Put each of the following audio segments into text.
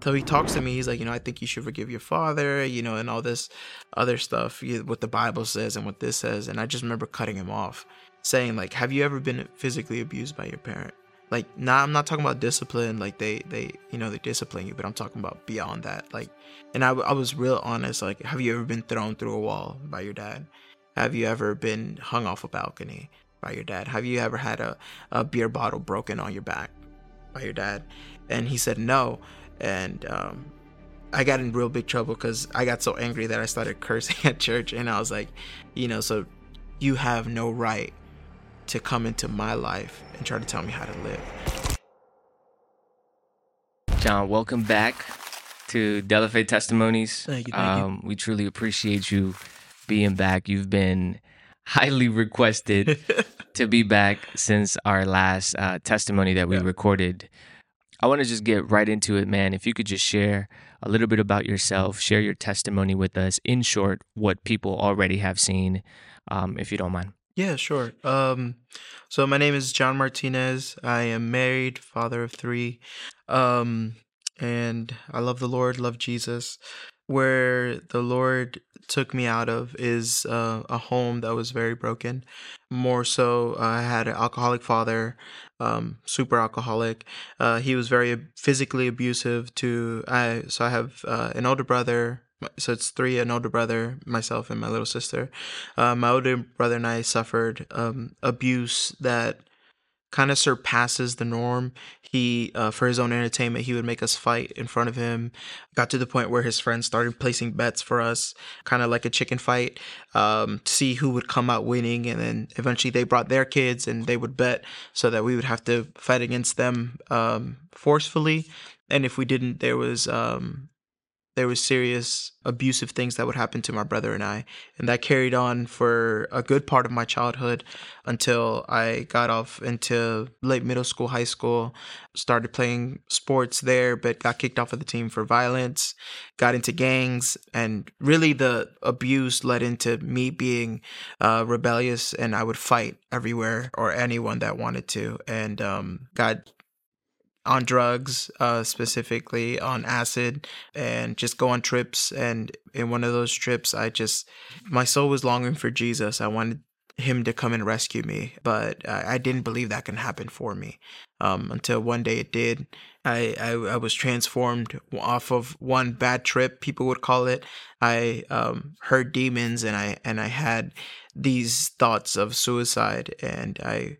so he talks to me. He's like, you know, I think you should forgive your father, you know, and all this other stuff, what the Bible says and what this says. And I just remember cutting him off, saying like, have you ever been physically abused by your parent? Like, nah, I'm not talking about discipline. Like they, they, you know, they discipline you, but I'm talking about beyond that. Like, and I, I was real honest. Like, have you ever been thrown through a wall by your dad? Have you ever been hung off a balcony by your dad? Have you ever had a, a beer bottle broken on your back by your dad? And he said no and um, I got in real big trouble because I got so angry that I started cursing at church, and I was like, you know, so you have no right to come into my life and try to tell me how to live. John, welcome back to Delafe Testimonies. Thank you. Thank um, you. We truly appreciate you being back. You've been highly requested to be back since our last uh, testimony that we yeah. recorded I want to just get right into it, man. If you could just share a little bit about yourself, share your testimony with us. In short, what people already have seen, um, if you don't mind. Yeah, sure. Um, so my name is John Martinez. I am married, father of three, um, and I love the Lord, love Jesus. Where the Lord took me out of is uh, a home that was very broken. More so, I had an alcoholic father um, super alcoholic. Uh, he was very physically abusive to I. So I have uh, an older brother. So it's three: an older brother, myself, and my little sister. Uh, my older brother and I suffered um, abuse that kind of surpasses the norm. He, uh, for his own entertainment, he would make us fight in front of him. Got to the point where his friends started placing bets for us, kind of like a chicken fight, um, to see who would come out winning. And then eventually they brought their kids and they would bet so that we would have to fight against them um, forcefully. And if we didn't, there was um, there was serious abusive things that would happen to my brother and I. And that carried on for a good part of my childhood until I got off into late middle school, high school, started playing sports there, but got kicked off of the team for violence, got into gangs, and really the abuse led into me being uh, rebellious and I would fight everywhere or anyone that wanted to. And um, got on drugs, uh, specifically on acid, and just go on trips. And in one of those trips, I just, my soul was longing for Jesus. I wanted him to come and rescue me, but I, didn't believe that can happen for me. Um, until one day it did. I, I, I was transformed off of one bad trip, people would call it. I um, heard demons, and I and I had these thoughts of suicide, and I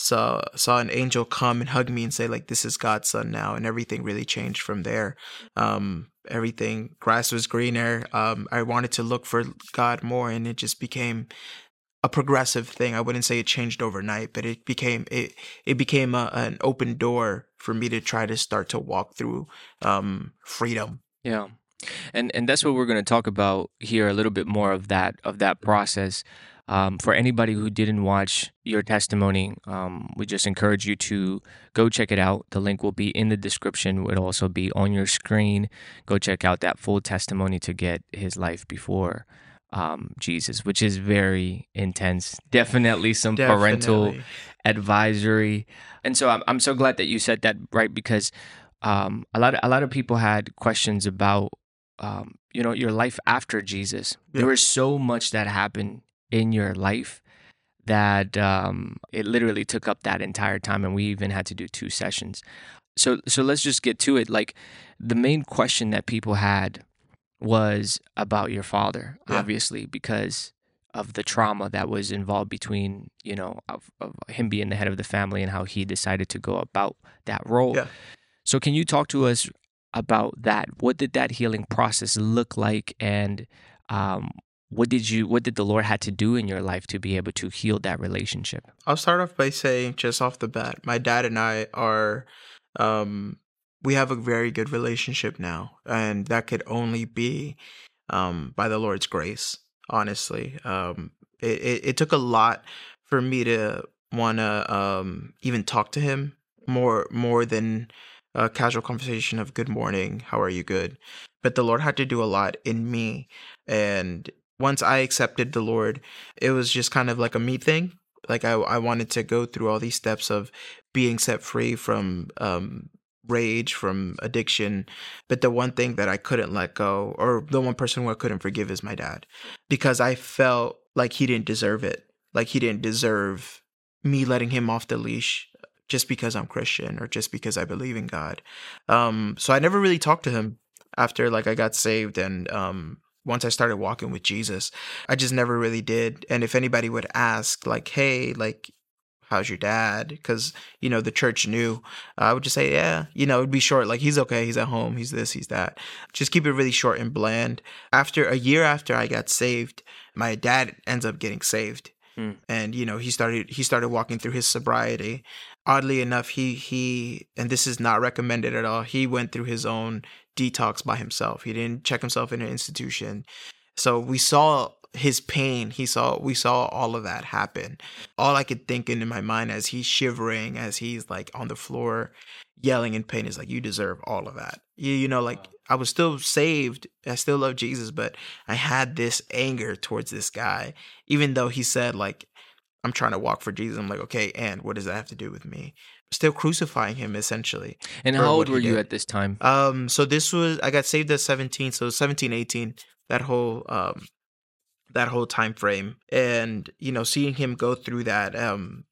saw saw an angel come and hug me and say like this is God's son now and everything really changed from there. Um everything grass was greener. Um I wanted to look for God more and it just became a progressive thing. I wouldn't say it changed overnight but it became it it became a, an open door for me to try to start to walk through um freedom. Yeah. And and that's what we're going to talk about here a little bit more of that of that process um, for anybody who didn't watch your testimony, um, we just encourage you to go check it out. The link will be in the description. It'll also be on your screen. Go check out that full testimony to get his life before um, Jesus, which is very intense. Definitely some Definitely. parental advisory, and so I'm I'm so glad that you said that right because um, a lot of, a lot of people had questions about um, you know your life after Jesus. Yeah. There was so much that happened in your life that um, it literally took up that entire time and we even had to do two sessions. So so let's just get to it. Like the main question that people had was about your father yeah. obviously because of the trauma that was involved between you know of, of, him being the head of the family and how he decided to go about that role. Yeah. so can you talk to us about that? What did that healing process look like? And um, what did you what did the lord had to do in your life to be able to heal that relationship? I'll start off by saying just off the bat my dad and i are um we have a very good relationship now and that could only be um by the lord's grace honestly. Um it it, it took a lot for me to want to um even talk to him more more than a casual conversation of good morning how are you? Good. But the lord had to do a lot in me and once I accepted the Lord, it was just kind of like a me thing. Like I, I wanted to go through all these steps of being set free from um, rage, from addiction. But the one thing that I couldn't let go, or the one person who I couldn't forgive, is my dad, because I felt like he didn't deserve it. Like he didn't deserve me letting him off the leash just because I'm Christian or just because I believe in God. Um, so I never really talked to him after like I got saved and um, once I started walking with Jesus, I just never really did. And if anybody would ask, like, hey, like, how's your dad? Because, you know, the church knew, uh, I would just say, yeah, you know, it'd be short. Like, he's okay. He's at home. He's this, he's that. Just keep it really short and bland. After a year after I got saved, my dad ends up getting saved. Hmm. And you know he started he started walking through his sobriety. Oddly enough, he he and this is not recommended at all. He went through his own detox by himself. He didn't check himself in an institution. So we saw his pain. He saw we saw all of that happen. All I could think in my mind as he's shivering, as he's like on the floor yelling in pain is like you deserve all of that. You, you know, like I was still saved. I still love Jesus, but I had this anger towards this guy, even though he said like I'm trying to walk for Jesus. I'm like, okay, and what does that have to do with me? Still crucifying him essentially. And how old were you did. at this time? Um, so this was I got saved at 17, so 17, 18, that whole um that whole time frame. And, you know, seeing him go through that, um,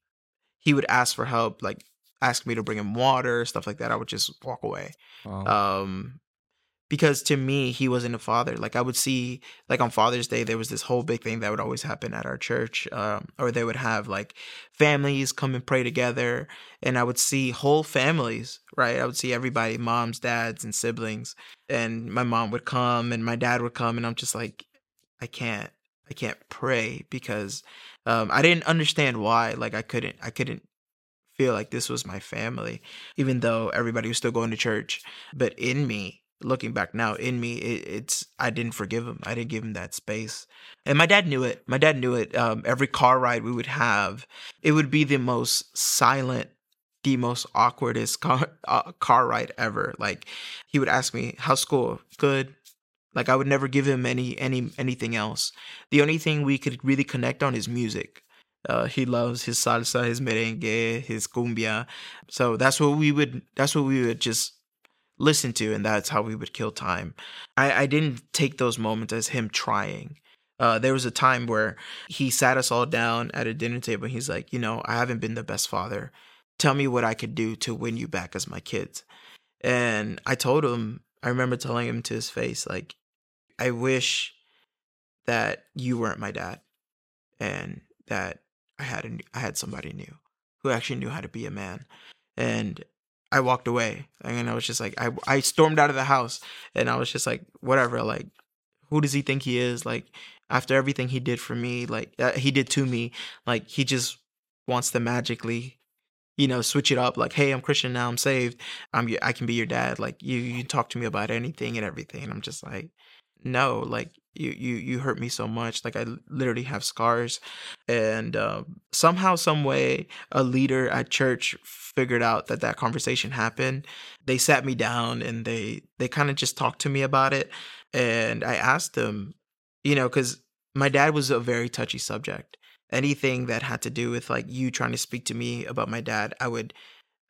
he would ask for help, like ask me to bring him water, stuff like that. I would just walk away. Wow. Um because to me he wasn't a father. Like i would see like on father's day there was this whole big thing that would always happen at our church um, or they would have like families come and pray together and i would see whole families right? I would see everybody moms dads and siblings and my mom would come and my dad would come and i'm just like i can't i can't pray because um, i didn't understand why like i couldn't i couldn't feel like this was my family even though everybody was still going to church but in me looking back now in me it, it's i didn't forgive him. I didn't give him that space. And my dad knew it. My dad knew it. Um, every car ride we would have it would be the most silent the most awkwardest car, uh, car ride ever. Like he would ask me how's school? Good? Like i would never give him any any anything else. The only thing we could really connect on is music. Uh, he loves his salsa, his merengue, his cumbia. So that's what we would. That's what we would just listen to, and that's how we would kill time. I, I didn't take those moments as him trying. Uh, there was a time where he sat us all down at a dinner table. And he's like, you know, I haven't been the best father. Tell me what I could do to win you back as my kids. And I told him. I remember telling him to his face, like, I wish that you weren't my dad, and that I had a, I had somebody new who actually knew how to be a man. And I walked away and I was just like I I stormed out of the house and I was just like whatever like who does he think he is? Like after everything he did for me like uh, he did to me like he just wants to magically you know switch it up like hey I'm Christian now I'm saved I'm I can be your dad like you you talk to me about anything and everything and I'm just like no like you you you hurt me so much like i literally have scars and uh, somehow some way a leader at church figured out that that conversation happened. They sat me down and they they kind of just talked to me about it and i asked them you know because my dad was a very touchy subject. Anything that had to do with like you trying to speak to me about my dad i would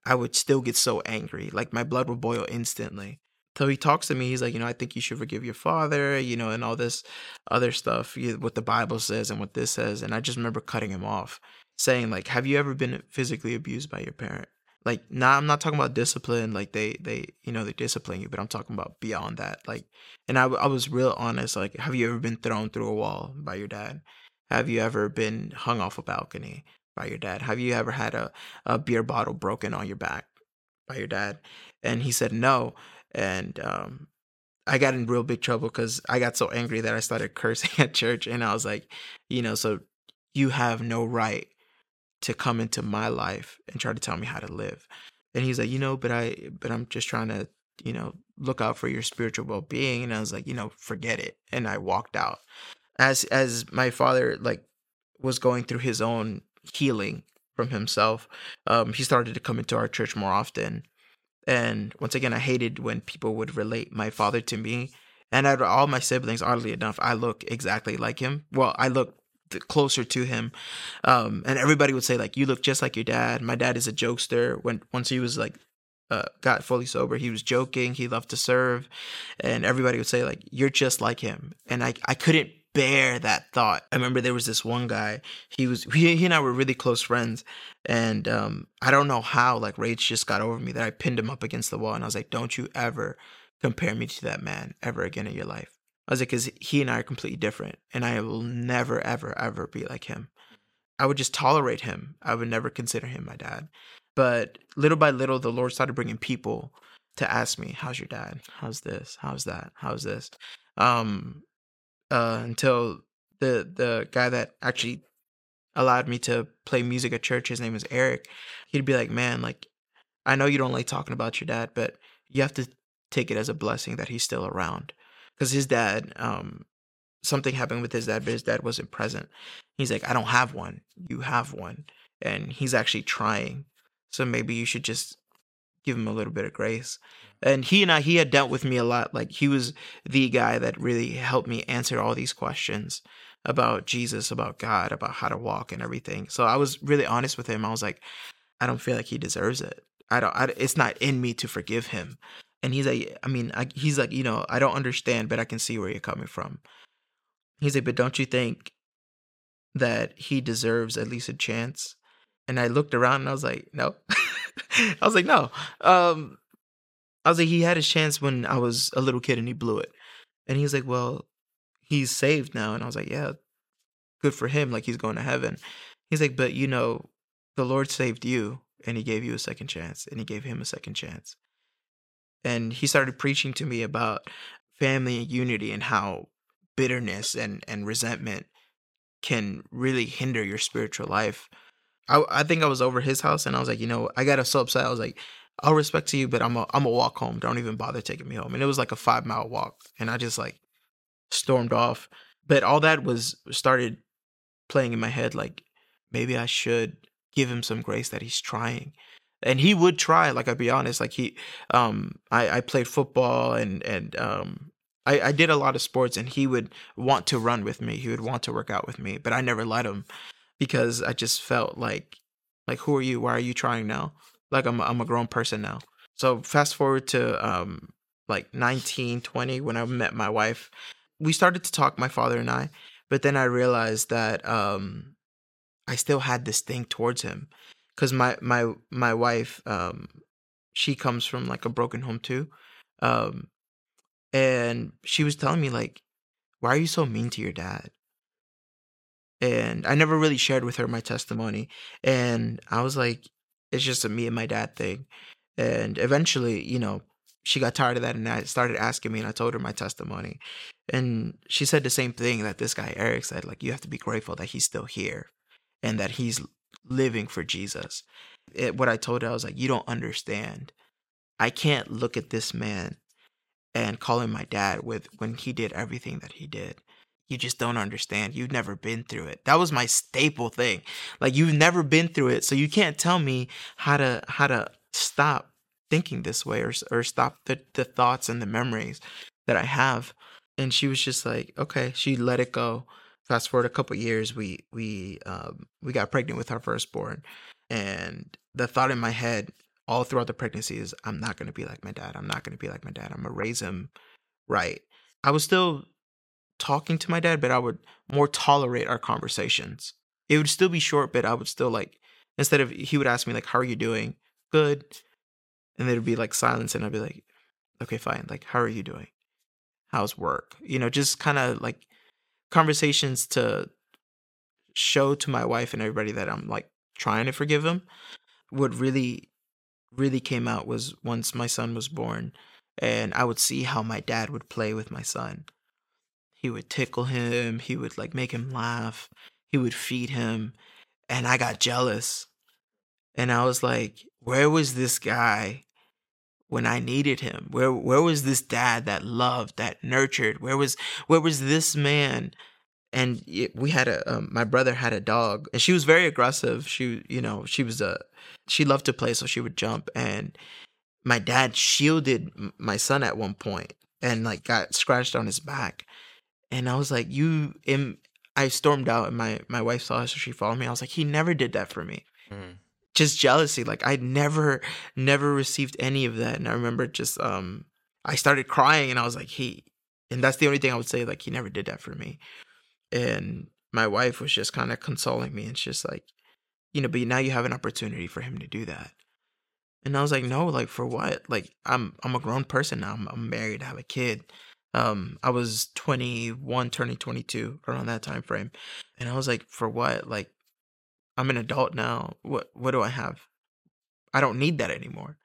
i would still get so angry like my blood would boil instantly so he talks to me. He's like, you know, I think you should forgive your father, you know, and all this other stuff, what the Bible says and what this says. And I just remember cutting him off, saying like, "Have you ever been physically abused by your parent?" Like, nah, I'm not talking about discipline. Like they, they, you know, they discipline you, but I'm talking about beyond that. Like, and I, I was real honest. Like, have you ever been thrown through a wall by your dad? Have you ever been hung off a balcony by your dad? Have you ever had a, a beer bottle broken on your back by your dad? And he said no and um, I got in real big trouble because I got so angry that I started cursing at church, and I was like, you know, so you have no right to come into my life and try to tell me how to live. And he's like, you know, but I, but I'm just trying to, you know, look out for your spiritual well being. And I was like, you know, forget it. And I walked out. As as my father like was going through his own healing from himself, um, he started to come into our church more often and once again, I hated when people would relate my father to me. And out of all my siblings, oddly enough, I look exactly like him. Well, I look closer to him. Um, and everybody would say like, "You look just like your dad." My dad is a jokester. When once he was like uh, got fully sober, he was joking. He loved to serve, and everybody would say like, "You're just like him." And I I couldn't bear that thought. I remember there was this one guy. He was he, he and I were really close friends, and um, I don't know how like rage just got over me that I pinned him up against the wall, and I was like, "Don't you ever compare me to that man ever again in your life." I was like, "Cause he and I are completely different, and I will never ever ever be like him." I would just tolerate him. I would never consider him my dad. But little by little, the Lord started bringing people to ask me, "How's your dad? How's this? How's that? How's this?" Um, uh, until the the guy that actually allowed me to play music at church, his name is Eric. He'd be like, "Man, like, I know you don't like talking about your dad, but you have to take it as a blessing that he's still around, because his dad, um, something happened with his dad, but his dad wasn't present. He's like, I don't have one. You have one, and he's actually trying. So maybe you should just give him a little bit of grace." and he and I he had dealt with me a lot like he was the guy that really helped me answer all these questions about Jesus about God about how to walk and everything. So I was really honest with him. I was like I don't feel like he deserves it. I don't I, it's not in me to forgive him. And he's like I mean I, he's like you know I don't understand but I can see where you're coming from. He's like but don't you think that he deserves at least a chance? And I looked around and I was like no I was like no um I was like, he had his chance when I was a little kid and he blew it. And he's like, well, he's saved now. And I was like, yeah, good for him. Like he's going to heaven. He's like, but you know, the Lord saved you and he gave you a second chance and he gave him a second chance. And he started preaching to me about family and unity and how bitterness and, and resentment can really hinder your spiritual life. I, I think I was over his house and I was like, you know, I got so upset. I was like, I'll respect to you, but I'm a I'm a walk home. Don't even bother taking me home. And it was like a five mile walk, and I just like stormed off. But all that was started playing in my head, like maybe I should give him some grace that he's trying. And he would try, like I'd be honest. Like he um I, I played football and and um I, I did a lot of sports and he would want to run with me. He would want to work out with me, but I never let him because I just felt like like who are you? Why are you trying now? like I'm I'm a grown person now. So fast forward to um like 19, 20 when I met my wife. We started to talk my father and I, but then I realized that um I still had this thing towards him cuz my my my wife um she comes from like a broken home too. Um and she was telling me like why are you so mean to your dad? And I never really shared with her my testimony and I was like it's just a me and my dad thing. And eventually, you know, she got tired of that and I started asking me and I told her my testimony. And she said the same thing that this guy Eric said, like you have to be grateful that he's still here and that he's living for Jesus. It, what I told her, I was like, you don't understand. I can't look at this man and call him my dad with when he did everything that he did you just don't understand. You've never been through it. That was my staple thing. Like you've never been through it, so you can't tell me how to how to stop thinking this way or or stop the the thoughts and the memories that I have. And she was just like, okay. She let it go. Fast forward a couple years, we we um, we got pregnant with our firstborn, and the thought in my head all throughout the pregnancy is, I'm not gonna be like my dad. I'm not gonna be like my dad. I'm gonna raise him right. I was still talking to my dad, but I would more tolerate our conversations. It would still be short, but I would still like instead of he would ask me like, "How are you doing?" Good, and there'd be like silence, and I'd be like, "Okay, fine." Like, "How are you doing? How's work?" You know, just kind of like conversations to show to my wife and everybody that I'm like trying to forgive him. What really, really came out was once my son was born, and I would see how my dad would play with my son he would tickle him, he would like make him laugh, he would feed him, and I got jealous. And I was like, where was this guy when I needed him? Where where was this dad that loved, that nurtured? Where was where was this man? And it, we had a um, my brother had a dog, and she was very aggressive. She you know she was a she loved to play, so she would jump. And my dad shielded my son at one point, and like got scratched on his back and I was like, "You," I stormed out, and my my wife saw us, so she followed me. I was like, "He never did that for me." Mm. just jealousy. Like I never, never received any of that. And I remember just, um, I started crying and I was like, he, and that's the only thing I would say. Like he never did that for me. And my wife was just kind of consoling me and she's like, you know, but now you have an opportunity for him to do that. And I was like, no, like for what? Like I'm I'm a grown person now. I'm, I'm married. I have a kid. Um, I was 21, turning 22 around that time frame, and I was like, for what? Like, I'm an adult now. What what do I have? I don't need that anymore.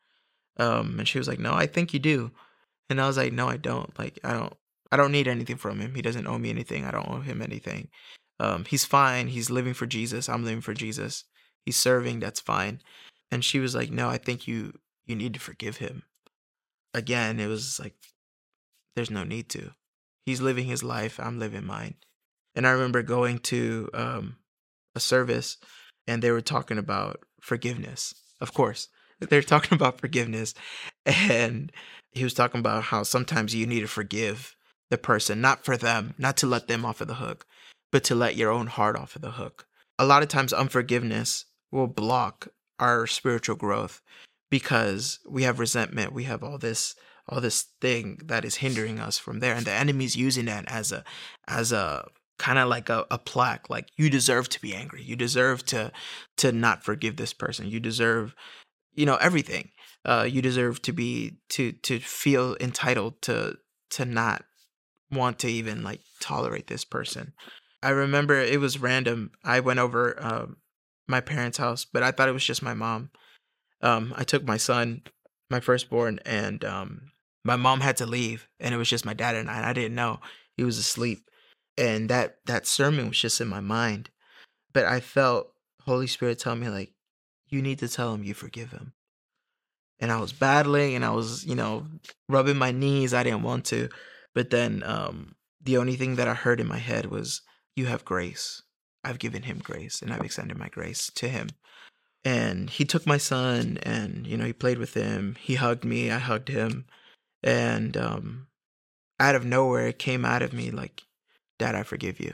Um, and she was like, no, I think you do. And I was like, no, I don't. Like, I don't. I don't need anything from him. He doesn't owe me anything. I don't owe him anything. Um, he's fine. He's living for Jesus. I'm living for Jesus. He's serving. That's fine. And she was like, "No, I think you you need to forgive him." Again, it was like there's no need to. He's living his life, I'm living mine. And I remember going to um, a service and they were talking about forgiveness. Of course, they're talking about forgiveness. And he was talking about how sometimes you need to forgive the person, not for them, not to let them off of the hook, but to let your own heart off of the hook. A lot of times, unforgiveness will block our spiritual growth because we have resentment we have all this all this thing that is hindering us from there and the enemy's using that as a as a kind of like a, a plaque like you deserve to be angry. You deserve to to not forgive this person. You deserve you know everything. Uh you deserve to be to to feel entitled to to not want to even like tolerate this person. I remember it was random. I went over um my parents' house, but I thought it was just my mom. Um, I took my son, my firstborn, and um, my mom had to leave, and it was just my dad and I. And I didn't know he was asleep, and that that sermon was just in my mind. But I felt Holy Spirit tell me like, you need to tell him you forgive him. And I was battling, and I was you know rubbing my knees. I didn't want to, but then um, the only thing that I heard in my head was, "You have grace." I've given him grace and I've extended my grace to him. And he took my son and, you know, he played with him. He hugged me. I hugged him. And um, out of nowhere, it came out of me like, Dad, I forgive you.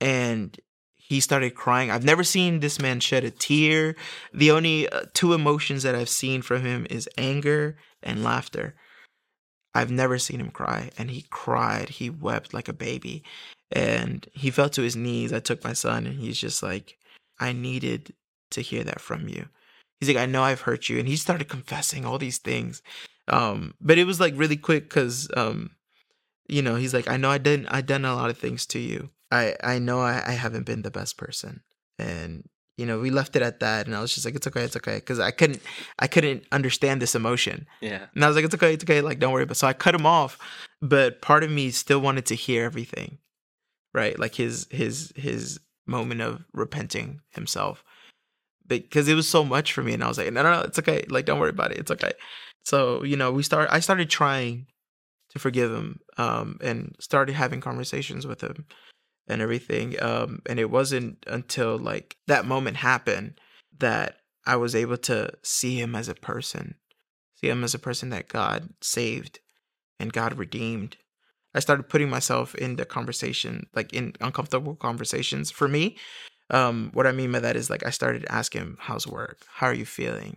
And he started crying. I've never seen this man shed a tear. The only uh, two emotions that I've seen from him is anger and laughter. I've never seen him cry. And he cried. He wept like a baby and he fell to his knees. I took my son, and he's just like, I needed to hear that from you. He's like, I know I've hurt you, and he started confessing all these things. Um, but it was like really quick because, um, you know, he's like, I know I didn't, I done a lot of things to you. I, I know I, I haven't been the best person, and you know, we left it at that, and I was just like, it's okay, it's okay, because I couldn't, I couldn't understand this emotion. Yeah. And I was like, it's okay, it's okay, like don't worry. But so I cut him off, but part of me still wanted to hear everything right? Like his his his moment of repenting himself. Because it was so much for me, and I was like, no, no, no, it's okay. Like, don't worry about it. It's okay. So you know, we start. I started trying to forgive him, um, and started having conversations with him and everything. Um, and it wasn't until like that moment happened that I was able to see him as a person, see him as a person that God saved and God redeemed I started putting myself in the conversation, like in uncomfortable conversations. For me, um, what I mean by that is like I started asking him, "How's work? How are you feeling?"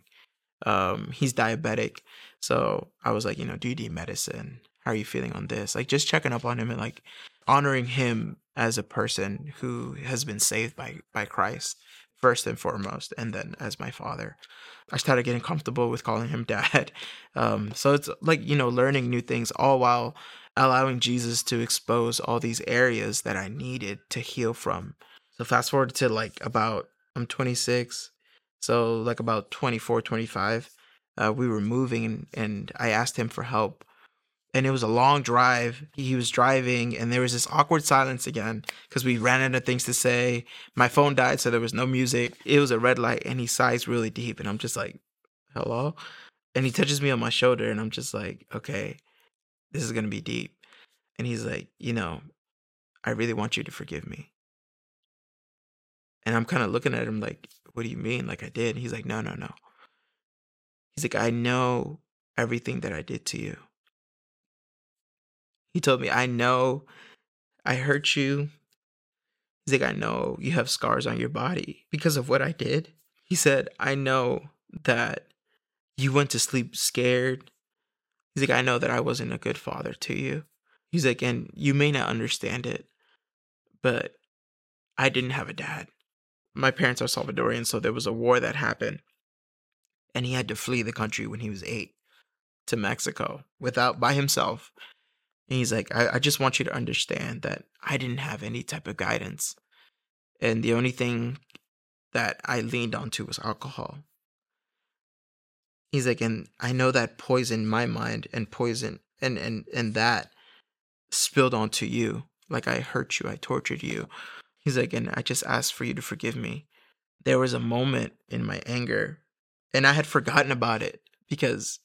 Um, he's diabetic, so I was like, you know, do you need medicine? How are you feeling on this? Like just checking up on him and like honoring him as a person who has been saved by by Christ first and foremost, and then as my father. I started getting comfortable with calling him dad. Um, so it's like you know, learning new things all while allowing Jesus to expose all these areas that I needed to heal from. So fast forward to like about I'm 26, so like about 24, 25, uh, we were moving and I asked him for help. And it was a long drive. He was driving, and there was this awkward silence again because we ran out of things to say. My phone died, so there was no music. It was a red light, and he sighs really deep, and I'm just like, "Hello," and he touches me on my shoulder, and I'm just like, "Okay, this is gonna be deep. And he's like, you know, I really want you to forgive me. And I'm kind of looking at him like, what do you mean? Like I did. And he's like, no, no, no. He's like, I know everything that I did to you. He told me, I know I hurt you. He's like, I know you have scars on your body because of what I did. He said, I know that you went to sleep scared. He's like, I know that I wasn't a good father to you. He's like, and you may not understand it, but I didn't have a dad. My parents are Salvadorian, so there was a war that happened. And he had to flee the country when he was eight to Mexico without by himself. And he's like, I, I just want you to understand that I didn't have any type of guidance. And the only thing that I leaned onto was alcohol. He's like, and I know that poisoned my mind and poison and and and that spilled onto you. Like I hurt you, I tortured you. He's like, and I just asked for you to forgive me. There was a moment in my anger, and I had forgotten about it because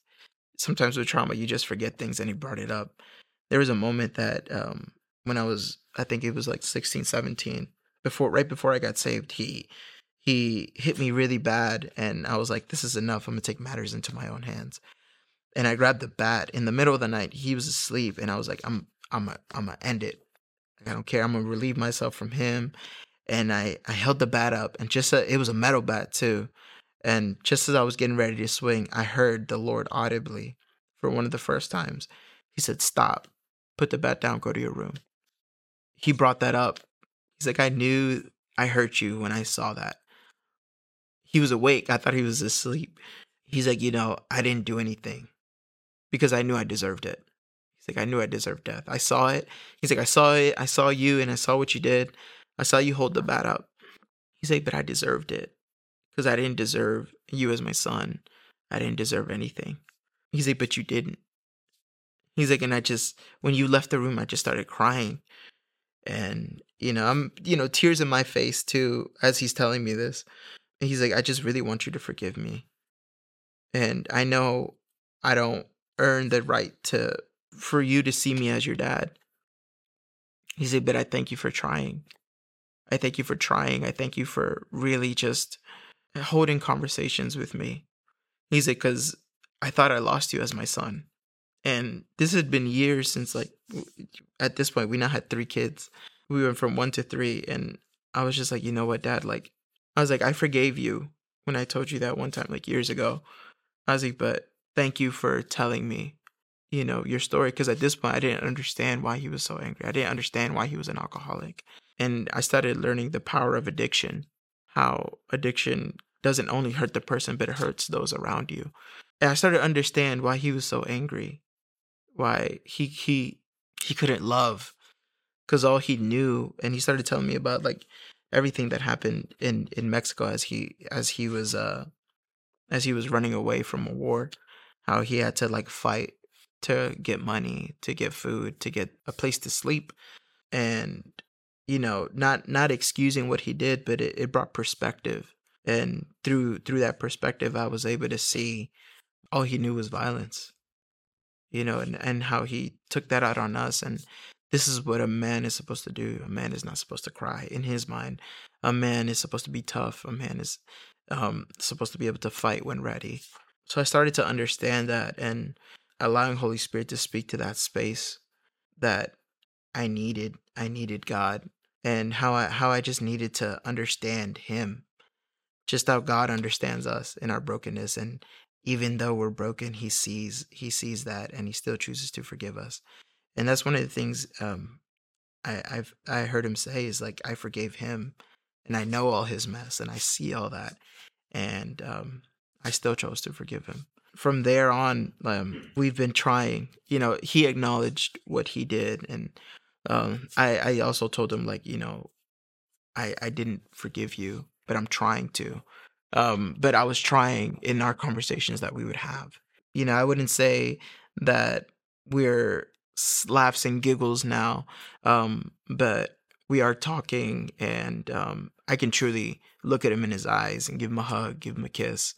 sometimes with trauma you just forget things and he brought it up. There was a moment that um, when i was i think it was like 16 17 before right before i got saved he he hit me really bad and i was like this is enough. I'm gonna take matters into my own hands. And i grabbed the bat. In the middle of the night he was asleep and i was like i'm i'm a, i'm gonna end it i don't care i'm gonna relieve myself from him and i i held the bat up and just a, it was a metal bat too and just as I was getting ready to swing, I heard the Lord audibly for one of the first times. He said, Stop, put the bat down, go to your room. He brought that up. He's like, I knew I hurt you when I saw that. He was awake. I thought he was asleep. He's like, You know, I didn't do anything because I knew I deserved it. He's like, I knew I deserved death. I saw it. He's like, I saw it. I saw you and I saw what you did. I saw you hold the bat up. He's like, but I deserved it because I didn't deserve you as my son. I didn't deserve anything. He's like, but you didn't. He's like, and I just, when you left the room, I just started crying. And, you know, I'm, you know, tears in my face too, as he's telling me this. And he's like, I just really want you to forgive me. And I know I don't earn the right to, for you to see me as your dad. He's like, but I thank you for trying. I thank you for trying. I thank you for really just holding conversations with me. He's like, because I thought I lost you as my son. And this had been years since, like, at this point, we now had three kids. We went from one to three. And I was just like, you know what, dad? Like, I was like, I forgave you when I told you that one time, like years ago. I was like, but thank you for telling me, you know, your story. Because at this point, I didn't understand why he was so angry. I didn't understand why he was an alcoholic. And I started learning the power of addiction how addiction doesn't only hurt the person, but it hurts those around you. And I started to understand why he was so angry, why he he he couldn't love, because all he knew, and he started telling me about like everything that happened in in Mexico as he as he was uh as he was running away from a war, how he had to like fight to get money, to get food, to get a place to sleep, and you know not not excusing what he did but it, it brought perspective. And through through that perspective i was able to see all he knew was violence you know and and how he took that out on us. And this is what a man is supposed to do. A man is not supposed to cry. In his mind a man is supposed to be tough. A man is um supposed to be able to fight when ready. So i started to understand that. And allowing holy spirit to speak to that space that I needed I needed God and how I how I just needed to understand him. Just how God understands us in our brokenness and even though we're broken, he sees he sees that and he still chooses to forgive us. And that's one of the things um I I've I heard him say is like I forgave him and I know all his mess and I see all that and um I still chose to forgive him from there on um, we've been trying you know he acknowledged what he did and um, I I also told him like you know, I I didn't forgive you, but I'm trying to. Um, but I was trying in our conversations that we would have. You know, I wouldn't say that we're laughs and giggles now, um, but we are talking, and um, I can truly look at him in his eyes and give him a hug, give him a kiss,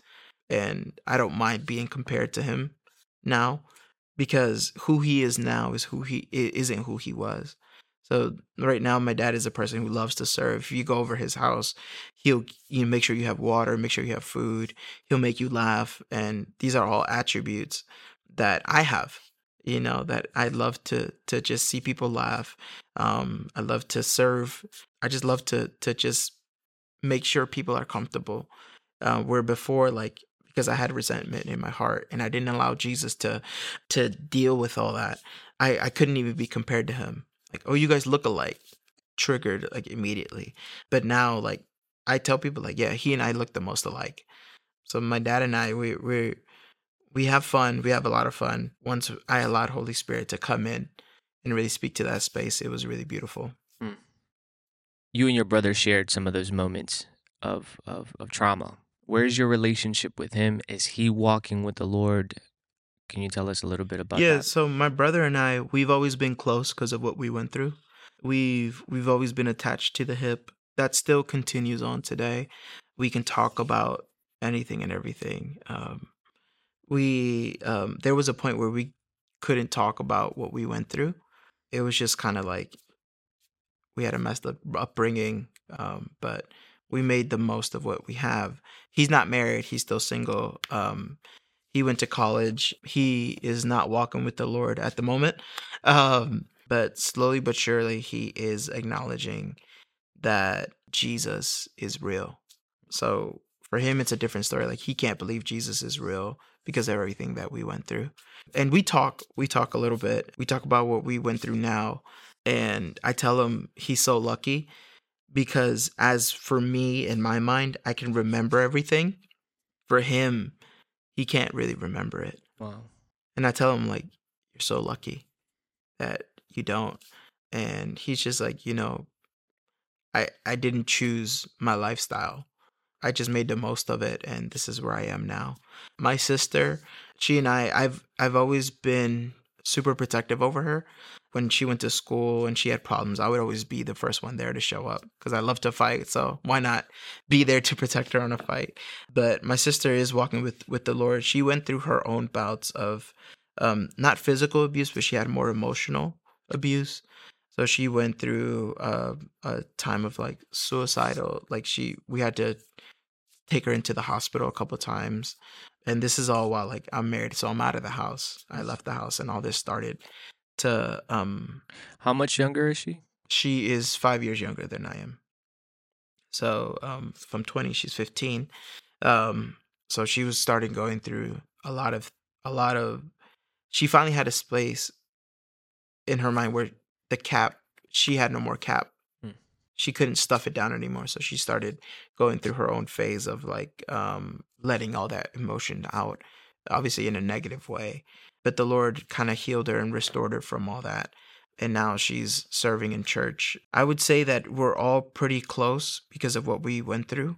and I don't mind being compared to him now because who he is now is who he isn't who he was. So right now, my dad is a person who loves to serve. If you go over his house, he'll you know, make sure you have water, make sure you have food. He'll make you laugh, and these are all attributes that I have. you know that i love to to just see people laugh um i love to serve i just love to to just make sure people are comfortable uh, where before like because i had resentment in my heart and i didn't allow jesus to to deal with all that. I i couldn't even be compared to him. Like oh you guys look alike. Triggered like immediately. But now like i tell people like yeah he and i look the most alike. So my dad and i we we we have fun. We have a lot of fun. Once i allowed holy spirit to come in and really speak to that space it was really beautiful. Hmm. You and your brother shared some of those moments of of, of trauma. Where's your relationship with him? Is he walking with the Lord? Can you tell us a little bit about yeah that? Yeah, so my brother and i we've always been close because of what we went through we've we've always been attached to the hip that still continues on today we can talk about anything and everything um we um there was a point where we couldn't talk about what we went through it was just kind of like we had a messed up upbringing um but we made the most of what we have. He's not married he's still single um he went to college he is not walking with the lord at the moment um but slowly but surely he is acknowledging that jesus is real. So for him it's a different story like he can't believe jesus is real because of everything that we went through. And we talk we talk a little bit we talk about what we went through now and i tell him he's so lucky because as for me in my mind i can remember everything. For him he can't really remember it. Wow. and i tell him like you're so lucky that you don't. And he's just like you know i i didn't choose my lifestyle. I just made the most of it and this is where i am now. My sister she and i i've i've always been super protective over her when she went to school and she had problems i would always be the first one there to show up because i love to fight so why not be there to protect her on a fight? But my sister is walking with with the lord. She went through her own bouts of um not physical abuse but she had more emotional abuse. So she went through uh, a time of like suicidal like she we had to take her into the hospital a couple times. And this is all while like i'm married so i'm out of the house. I left the house and all this started to um How much younger is she? she is five years younger than i am so um from 20 she's 15 um so she was starting going through a lot of a lot of she finally had a space in her mind where the cap she had no more cap Hmm. she couldn't stuff it down anymore so she started going through her own phase of like um letting all that emotion out obviously in a negative way but the lord kind of healed her and restored her from all that and now she's serving in church. I would say that we're all pretty close because of what we went through.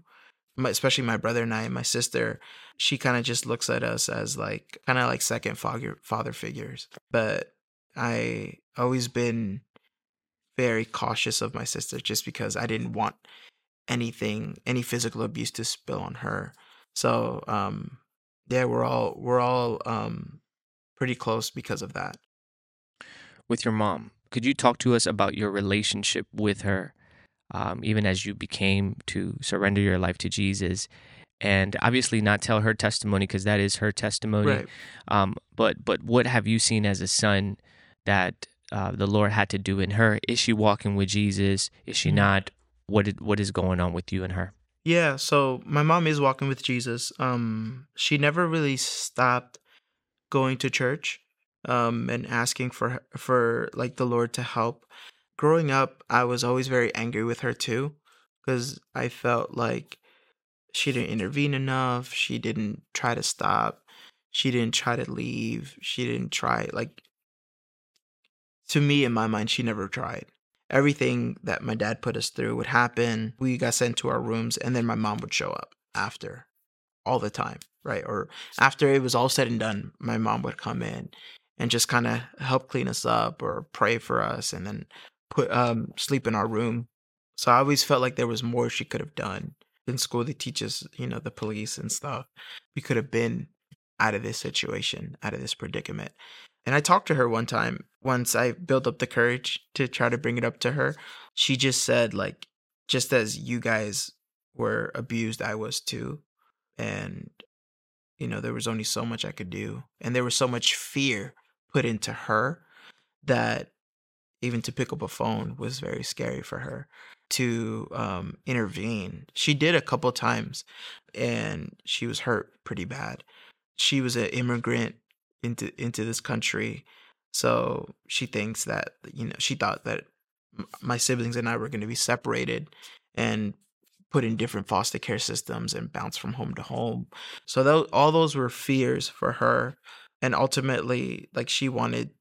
My, especially my brother and i my sister she kind of just looks at us as like kind of like second father father figures. But i always been very cautious of my sister just because i didn't want anything any physical abuse to spill on her. So um yeah we're all we're all um pretty close because of that With your mom, could you talk to us about your relationship with her, um, even as you became to surrender your life to Jesus? And obviously, not tell her testimony because that is her testimony. right Um, but but what have you seen as a son that uh, the Lord had to do in her? Is she walking with Jesus? Is she Mhm. not? What did, what is going on with you and her? Yeah, so my mom is walking with Jesus. Um she never really stopped going to church um and asking for for like the Lord to help. Growing up, I was always very angry with her too cuz I felt like she didn't intervene enough, she didn't try to stop, she didn't try to leave, she didn't try like to me in my mind she never tried everything that my dad put us through would happen. We got sent to our rooms, and then my mom would show up after all the time, right? Or after it was all said and done, my mom would come in and just kind of help clean us up or pray for us and then put um sleep in our room. So I always felt like there was more she could have done. In school they teach us, you know, the police and stuff. We could have been out of this situation, out of this predicament. And I talked to her one time, once I built up the courage to try to bring it up to her. She just said, like, just as you guys were abused, I was too. And, you know, there was only so much I could do. And there was so much fear put into her that even to pick up a phone was very scary for her to um, intervene. She did a couple times and she was hurt pretty bad. She was an immigrant into into this country. So she thinks that you know, she thought that my siblings and I were going to be separated and put in different foster care systems and bounce from home to home. So all those were fears for her and ultimately like she wanted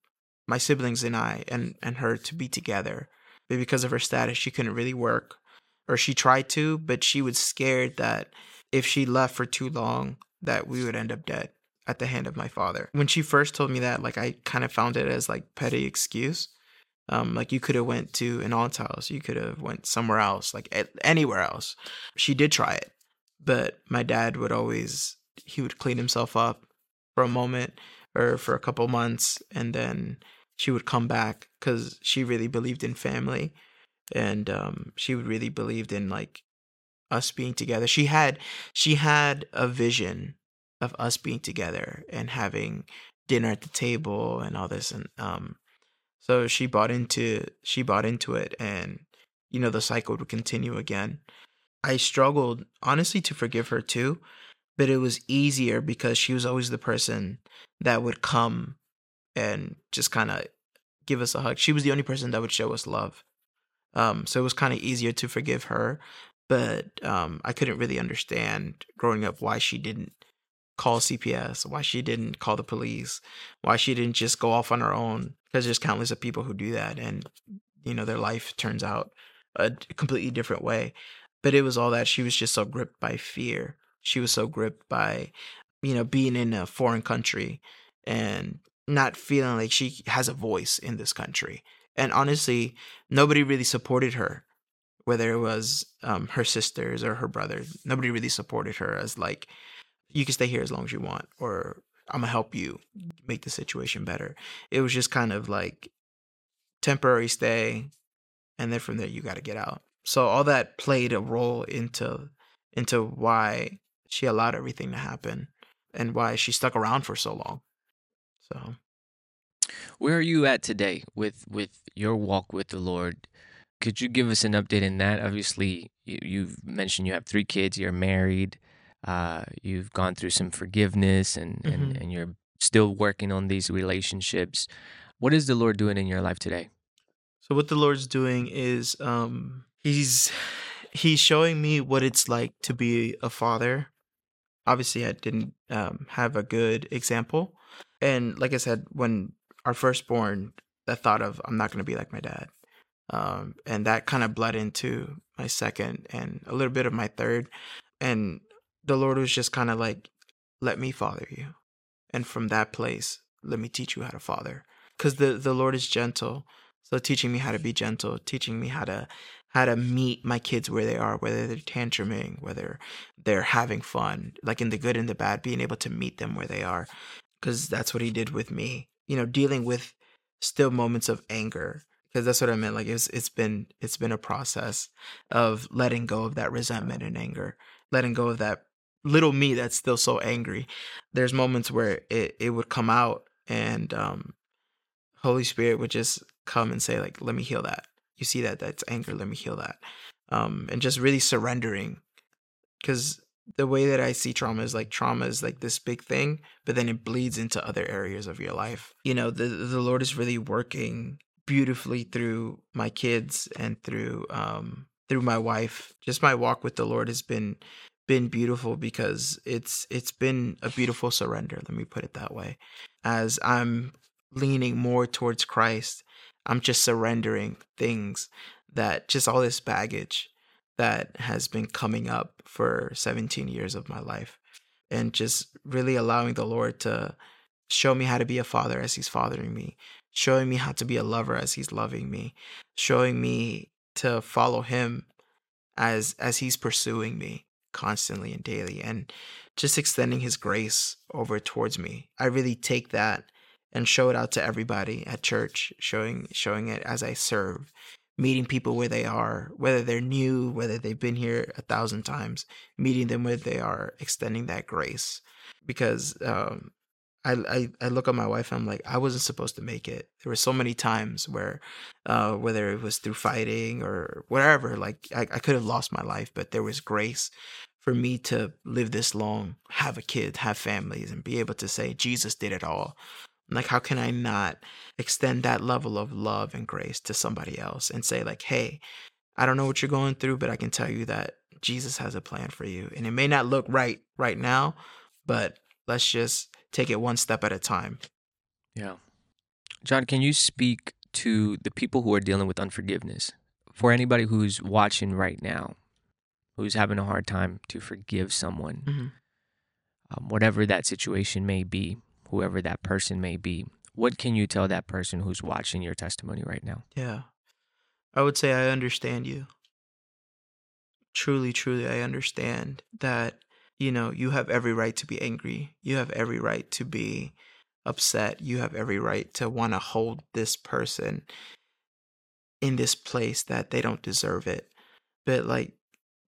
my siblings and I and and her to be together. But because of her status, she couldn't really work or she tried to, but she was scared that if she left for too long that we would end up dead at the hand of my father. When she first told me that, like I kind of found it as like petty excuse. Um, like you could have went to an aunt's house, you could have went somewhere else, like anywhere else. She did try it, but my dad would always he would clean himself up for a moment or for a couple months, and then she would come back because she really believed in family, and um, she really believed in like us being together. She had she had a vision of us being together and having dinner at the table and all this and um so she bought into she bought into it and you know the cycle would continue again. I struggled honestly to forgive her too but it was easier because she was always the person that would come and just kind of give us a hug. She was the only person that would show us love. Um so it was kind of easier to forgive her but um i couldn't really understand growing up why she didn't call CPS, why she didn't call the police, why she didn't just go off on her own. Because there's countless of people who do that, and you know their life turns out a completely different way. But it was all that she was just so gripped by fear. She was so gripped by, you know, being in a foreign country and not feeling like she has a voice in this country. And honestly, nobody really supported her, whether it was um, her sisters or her brother. Nobody really supported her as like you can stay here as long as you want, or I'm gonna help you make the situation better. It was just kind of like temporary stay, and then from there you got to get out. So all that played a role into into why she allowed everything to happen and why she stuck around for so long. So where are you at today with with your walk with the Lord? Could you give us an update in that? Obviously, you, you've mentioned you have three kids, you're married uh, you've gone through some forgiveness and, mm-hmm. and, and you're still working on these relationships. What is the Lord doing in your life today? So what the Lord's doing is um, he's he's showing me what it's like to be a father. Obviously, I didn't um, have a good example, and like I said, when our firstborn, the thought of I'm not going to be like my dad, um, and that kind of bled into my second and a little bit of my third, and the Lord was just kind of like, let me father you. And from that place, let me teach you how to father. Because the, the Lord is gentle. So teaching me how to be gentle, teaching me how to how to meet my kids where they are, whether they're tantruming, whether they're having fun, like in the good and the bad, being able to meet them where they are. Because that's what he did with me. You know, dealing with still moments of anger. Because that's what I meant. Like it's it's been it's been a process of letting go of that resentment and anger, letting go of that little me that's still so angry. There's moments where it, it would come out and um Holy Spirit would just come and say, like, let me heal that. You see that that's anger, let me heal that. Um and just really surrendering. Cause the way that I see trauma is like trauma is like this big thing, but then it bleeds into other areas of your life. You know, the the Lord is really working beautifully through my kids and through um through my wife. Just my walk with the Lord has been been beautiful because it's it's been a beautiful surrender let me put it that way. As i'm leaning more towards christ i'm just surrendering things that just all this baggage that has been coming up for 17 years of my life and just really allowing the lord to show me how to be a father as he's fathering me showing me how to be a lover as he's loving me showing me to follow him as as he's pursuing me constantly and daily and just extending his grace over towards me. I really take that and show it out to everybody at church, showing showing it as I serve, meeting people where they are, whether they're new, whether they've been here a thousand times, meeting them where they are, extending that grace. Because um, I, I, I look at my wife and I'm like, I wasn't supposed to make it. There were so many times where, uh, whether it was through fighting or whatever, like I, I could have lost my life, but there was grace for me to live this long, have a kid, have families, and be able to say, Jesus did it all. Like, how can I not extend that level of love and grace to somebody else and say, like, hey, I don't know what you're going through, but I can tell you that Jesus has a plan for you. And it may not look right right now, but let's just take it one step at a time. Yeah. John, can you speak to the people who are dealing with unforgiveness? For anybody who's watching right now, who's having a hard time to forgive someone, Mhm. um, whatever that situation may be, whoever that person may be, what can you tell that person who's watching your testimony right now? Yeah. I would say I understand you. Truly, truly, I understand that, you know, you have every right to be angry. You have every right to be upset. You have every right to want to hold this person in this place that they don't deserve it. But like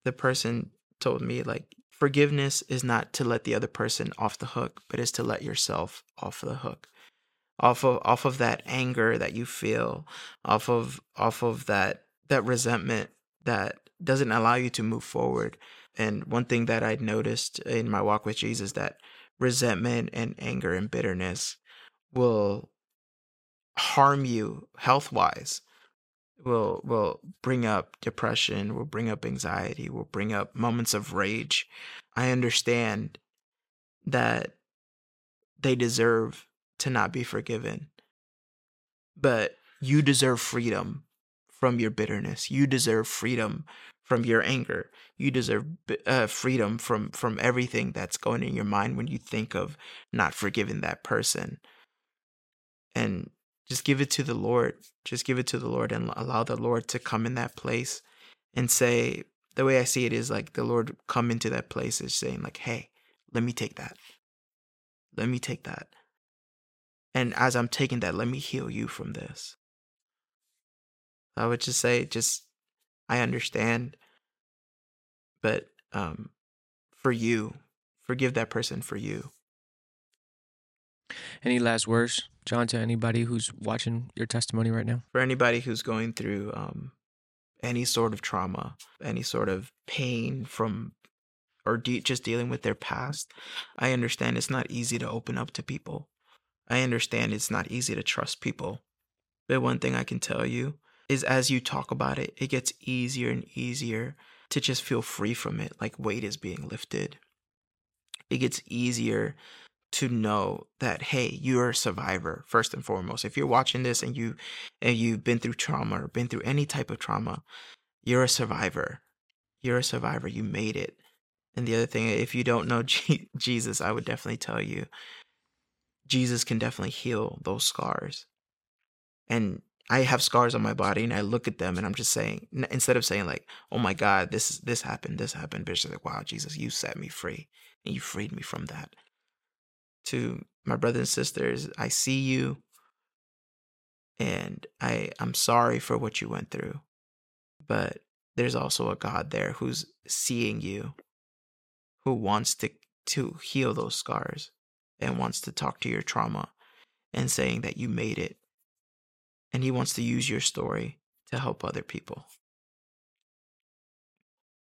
the person told me, like, forgiveness is not to let the other person off the hook, but is to let yourself off the hook off of off of that anger that you feel off of off of that that resentment that doesn't allow you to move forward and one thing that i'd noticed in my walk with jesus that resentment and anger and bitterness will harm you health wise will will bring up depression will bring up anxiety will bring up moments of rage i understand that they deserve to not be forgiven. But you deserve freedom from your bitterness. You deserve freedom from your anger. You deserve uh, freedom from from everything that's going in your mind when you think of not forgiving that person. And just give it to the Lord. Just give it to the Lord and allow the Lord to come in that place and say the way I see it is like the Lord come into that place is saying like, "Hey, let me take that. Let me take that." And as I'm taking that, let me heal you from this. I would just say, just, I understand, but um, for you, forgive that person for you. Any last words, John, to anybody who's watching your testimony right now? For anybody who's going through um, any sort of trauma, any sort of pain from, or de- just dealing with their past, I understand it's not easy to open up to people. I understand it's not easy to trust people. But one thing I can tell you is as you talk about it, it gets easier and easier to just feel free from it, like weight is being lifted. It gets easier to know that hey, you're a survivor first and foremost. If you're watching this and you and you've been through trauma or been through any type of trauma, you're a survivor. You're a survivor. You made it. And the other thing, if you don't know G- Jesus, I would definitely tell you Jesus can definitely heal those scars. And I have scars on my body and I look at them and I'm just saying instead of saying like, "Oh my god, this this happened, this happened." Just like, "Wow, Jesus, you set me free and you freed me from that." To my brothers and sisters, I see you and I I'm sorry for what you went through. But there's also a God there who's seeing you who wants to to heal those scars and wants to talk to your trauma and saying that you made it. And he wants to use your story to help other people.